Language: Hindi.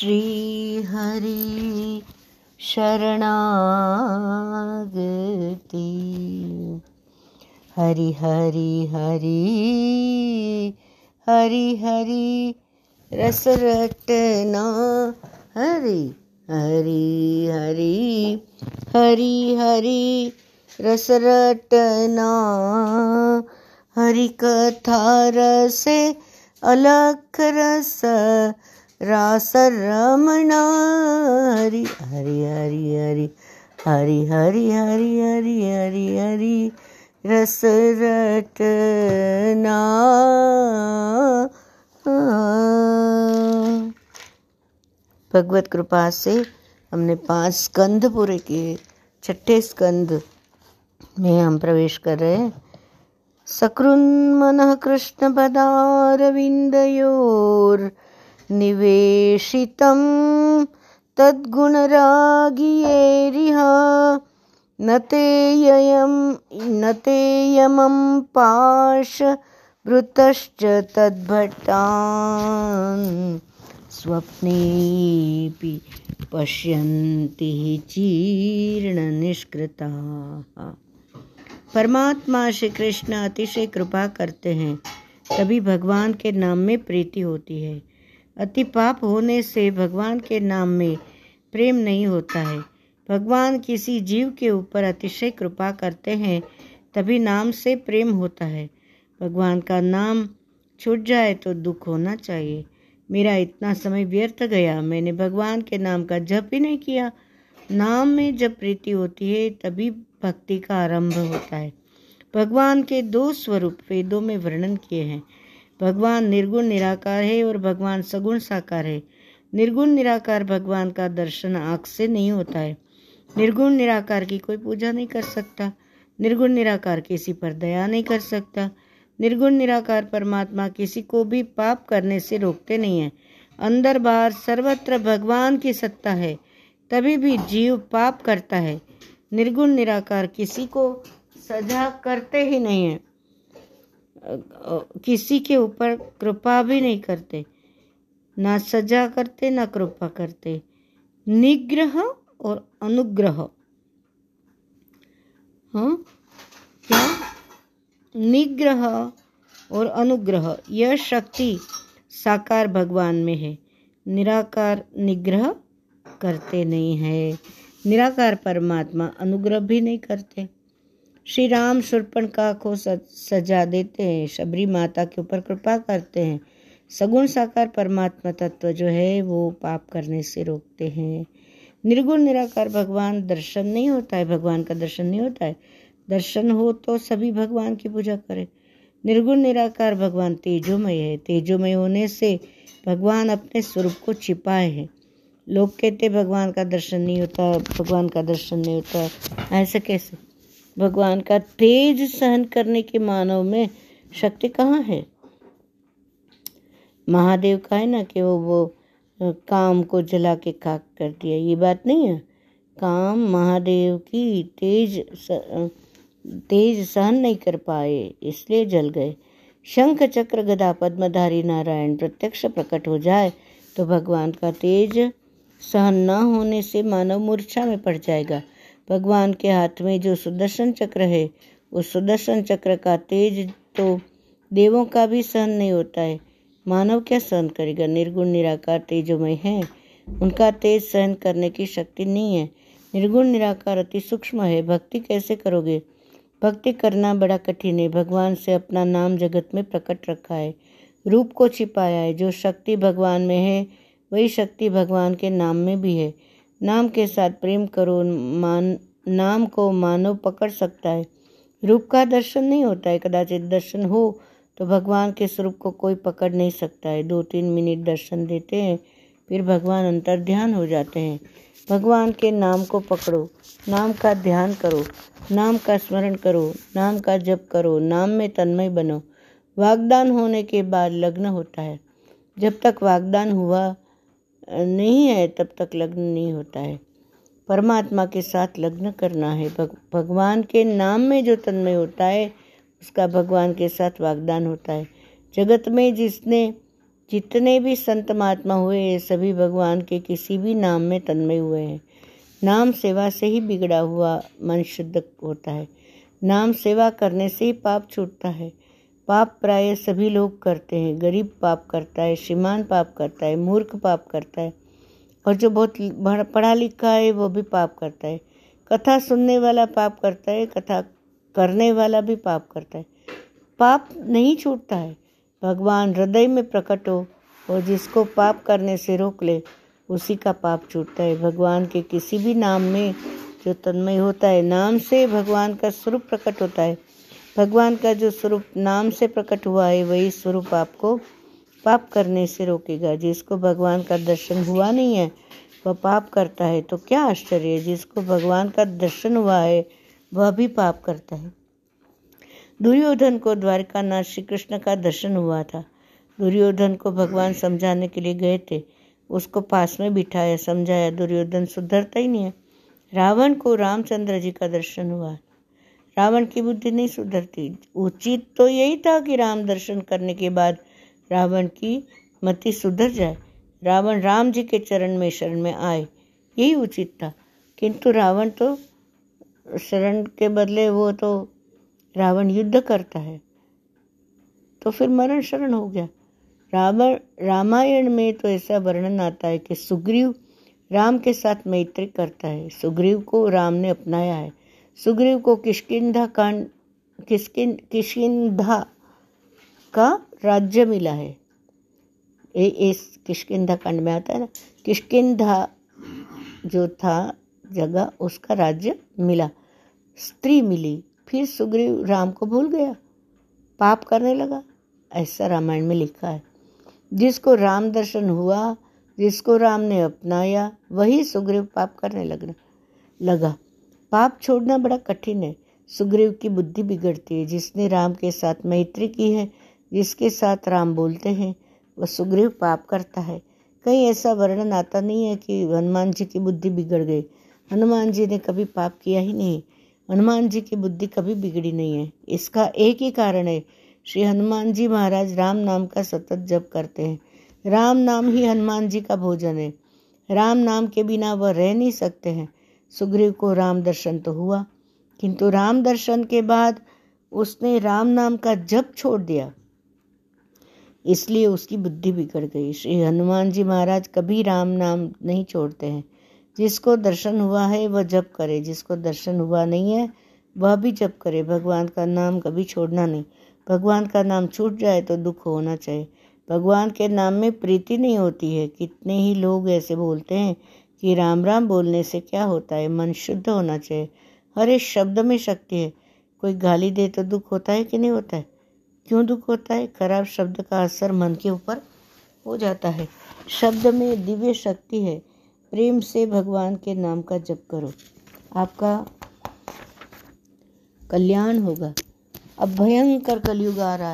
श्री हरि शरणागति। हरि हरि हरि हरि हरि, रस रटना। हरि हरि हरि हरि हरि, रस रटना। हरि कथा रसे अलख रस रास रमणा हरि हरि हरि हरि हरि हरि हरि हरि हरि हरि रस रटना भगवत कृपा से हमने पाँच स्कंद पूरे किए। छठे स्कंद में हम प्रवेश कर रहे हैं। सकृन्मनः कृष्णपदारविन्दयोर् निवेशितं तद्गुणरागियेरिह न ते न ते यमं तद्भटान् स्वप्नेऽपि पश्यन्ति जीर्णनिष्कृताः परमात्मा श्री कृष्ण अतिशय कृपा करते हैं, तभी भगवान के नाम में प्रीति होती है। अति पाप होने से भगवान के नाम में प्रेम नहीं होता है। भगवान किसी जीव के ऊपर अतिशय कृपा करते हैं, तभी नाम से प्रेम होता है। भगवान का नाम छूट जाए तो दुख होना चाहिए। मेरा इतना समय व्यर्थ गया, मैंने भगवान के नाम का जप ही नहीं किया। नाम में जब प्रीति होती है, तभी भक्ति का आरंभ होता है। भगवान के दो स्वरूप वेदों में वर्णन किए हैं। भगवान निर्गुण निराकार है और भगवान सगुण साकार है। निर्गुण निराकार भगवान का दर्शन आँख से नहीं होता है। निर्गुण निराकार की कोई पूजा नहीं कर सकता। निर्गुण निराकार किसी पर दया नहीं कर सकता। निर्गुण निराकार परमात्मा किसी को भी पाप करने से रोकते नहीं है। अंदर बाहर सर्वत्र भगवान की सत्ता है, तभी भी जीव पाप करता है। निर्गुण निराकार किसी को सजा करते ही नहीं है। किसी के ऊपर कृपा भी नहीं करते। ना सजा करते, ना कृपा करते। निग्रह और अनुग्रह। हाँ? क्या? निग्रह और अनुग्रह। यह शक्ति साकार भगवान में है। निराकार निग्रह करते नहीं है। निराकार परमात्मा अनुग्रह भी नहीं करते। श्री राम का को सजा देते हैं। शबरी माता के ऊपर कृपा करते हैं। सगुण साकार परमात्मा तत्व जो है, वो पाप करने से रोकते हैं। निर्गुण, निराकार भगवान दर्शन नहीं होता है। भगवान का दर्शन नहीं होता है। दर्शन हो तो सभी भगवान की पूजा करें। निर्गुण, निराकार भगवान तेजोमय है। तेजोमय होने से भगवान अपने स्वरूप को छिपाए हैं। लोग कहते भगवान का दर्शन नहीं होता, भगवान का दर्शन नहीं होता। ऐसे कैसे? भगवान का तेज सहन करने के मानव में शक्ति कहाँ है? महादेव का है ना कि वो वो, काम को जला के खाक कर दिया। ये बात नहीं है। काम महादेव की तेज तेज सहन नहीं कर पाए, इसलिए जल गए। शंख चक्र गदा पद्मधारी नारायण प्रत्यक्ष प्रकट हो जाए तो भगवान का तेज सहन न होने से मानव मूर्छा में पड़ जाएगा। भगवान के हाथ में जो सुदर्शन चक्र है, उस सुदर्शन चक्र का तेज तो देवों का भी सहन नहीं होता है। मानव क्या सहन करेगा? निर्गुण, निराकार, तेजोमय है। उनका तेज सहन करने की शक्ति नहीं है। निर्गुण, निराकार, अति सूक्ष्म है। भक्ति कैसे करोगे? भक्ति करना बड़ा कठिन है। भगवान से अपना नाम जगत में प्रकट रखा है। रूप को छिपाया है। जो शक्ति भगवान में है, वही शक्ति भगवान के नाम में भी है। नाम के साथ प्रेम करो, मान, नाम को मानव पकड़ सकता है। रूप का दर्शन नहीं होता है। कदाचित दर्शन हो तो भगवान के स्वरूप को कोई पकड़ नहीं सकता है। दो तीन मिनट दर्शन देते हैं, फिर भगवान अंतर ध्यान हो जाते हैं। भगवान के नाम को पकड़ो, नाम का ध्यान करो, नाम का स्मरण करो, नाम का जप करो, नाम में तन्मय बनो। वागदान होने के बाद लग्न होता है। जब तक वागदान हुआ नहीं है तब तक लग्न नहीं होता है। परमात्मा के साथ लग्न करना है। भग, भगवान के नाम में जो तन्मय होता है उसका भगवान के साथ वागदान होता है। जगत में जिसने जितने भी संत महात्मा हुए सभी भगवान के किसी भी नाम में तन्मय हुए हैं। नाम सेवा से ही बिगड़ा हुआ मन शुद्ध होता है। नाम सेवा करने से ही पाप छूटता है। पाप प्राय सभी लोग करते हैं। गरीब पाप करता है, श्रीमान पाप करता है, मूर्ख पाप करता है और जो बहुत पढ़ा लिखा है, वो भी पाप करता है। कथा सुनने वाला पाप करता है, कथा करने वाला भी पाप करता है। पाप नहीं छूटता है। भगवान हृदय में प्रकट हो और जिसको पाप करने से रोक ले, उसी का पाप छूटता है। भगवान के किसी भी नाम में जो तन्मय होता है, नाम से भगवान का स्वरूप प्रकट होता है। भगवान का जो स्वरूप नाम से प्रकट हुआ है, वही स्वरूप आपको पाप करने से रोकेगा। जिसको भगवान का दर्शन हुआ नहीं है, वह पाप करता है। तो क्या आश्चर्य है, जिसको भगवान का दर्शन हुआ है, वह भी पाप करता है। दुर्योधन को द्वारका नाथ श्री कृष्ण का दर्शन हुआ था। दुर्योधन को भगवान समझाने के लिए गए थे। उसको पास में बिठाया, समझाया, दुर्योधन सुधरता ही नहीं है। रावण को रामचंद्र जी का दर्शन हुआ। रावण की बुद्धि नहीं सुधरती। उचित तो यही था कि राम दर्शन करने के बाद रावण की मति सुधर जाए। रावण राम जी के चरण में, शरण में आए। यही उचित था। किंतु रावण तो शरण के बदले वो तो रावण युद्ध करता है। तो फिर मरण शरण हो गया। रावण, रामायण में तो ऐसा वर्णन आता है कि सुग्रीव राम के साथ मैत्री करता है। सुग्रीव को राम ने अपनाया है। सुग्रीव को किशकिंधा कांड किसकिन का राज्य मिला है। ए, इस किशकिंधा कांड में आता है ना किशकिंधा जो था जगह उसका राज्य मिला। स्त्री मिली फिर सुग्रीव राम को भूल गया पाप करने लगा। ऐसा रामायण में लिखा है। जिसको राम दर्शन हुआ जिसको राम ने अपनाया वही सुग्रीव पाप करने लगना लगा। पाप छोड़ना बड़ा कठिन है। सुग्रीव की बुद्धि बिगड़ती है। जिसने राम के साथ मैत्री की है, जिसके साथ राम बोलते हैं, वह सुग्रीव पाप करता है। कहीं ऐसा वर्णन आता नहीं है कि हनुमान जी की बुद्धि बिगड़ गई। हनुमान जी ने कभी पाप किया ही नहीं। हनुमान जी की बुद्धि कभी बिगड़ी नहीं है। इसका एक ही कारण है, श्री हनुमान जी महाराज राम नाम का सतत जप करते हैं। राम नाम ही हनुमान जी का भोजन है। राम नाम के बिना वह रह नहीं सकते हैं। सुग्रीव को राम दर्शन तो हुआ, किंतु राम दर्शन के बाद उसने राम नाम का जप छोड़ दिया। इसलिए उसकी बुद्धि बिगड़ गई। श्री हनुमान जी महाराज कभी राम नाम नहीं छोड़ते हैं। जिसको दर्शन हुआ है, वह जप करे। जिसको दर्शन हुआ नहीं है, वह भी जप करे। भगवान का नाम कभी छोड़ना नहीं। भगवान का नाम छूट जाए तो दुख होना चाहिए। भगवान के नाम में प्रीति नहीं होती है। कितने ही लोग ऐसे बोलते हैं कि राम राम बोलने से क्या होता है? मन शुद्ध होना चाहिए। हर एक शब्द में शक्ति है। कोई गाली दे तो दुख होता है कि नहीं होता है? क्यों दुख होता है? खराब शब्द का असर मन के ऊपर हो जाता है। शब्द में दिव्य शक्ति है। प्रेम से भगवान के नाम का जप करो। आपका कल्याण होगा। अब भयंकर कलयुग आ रहा है।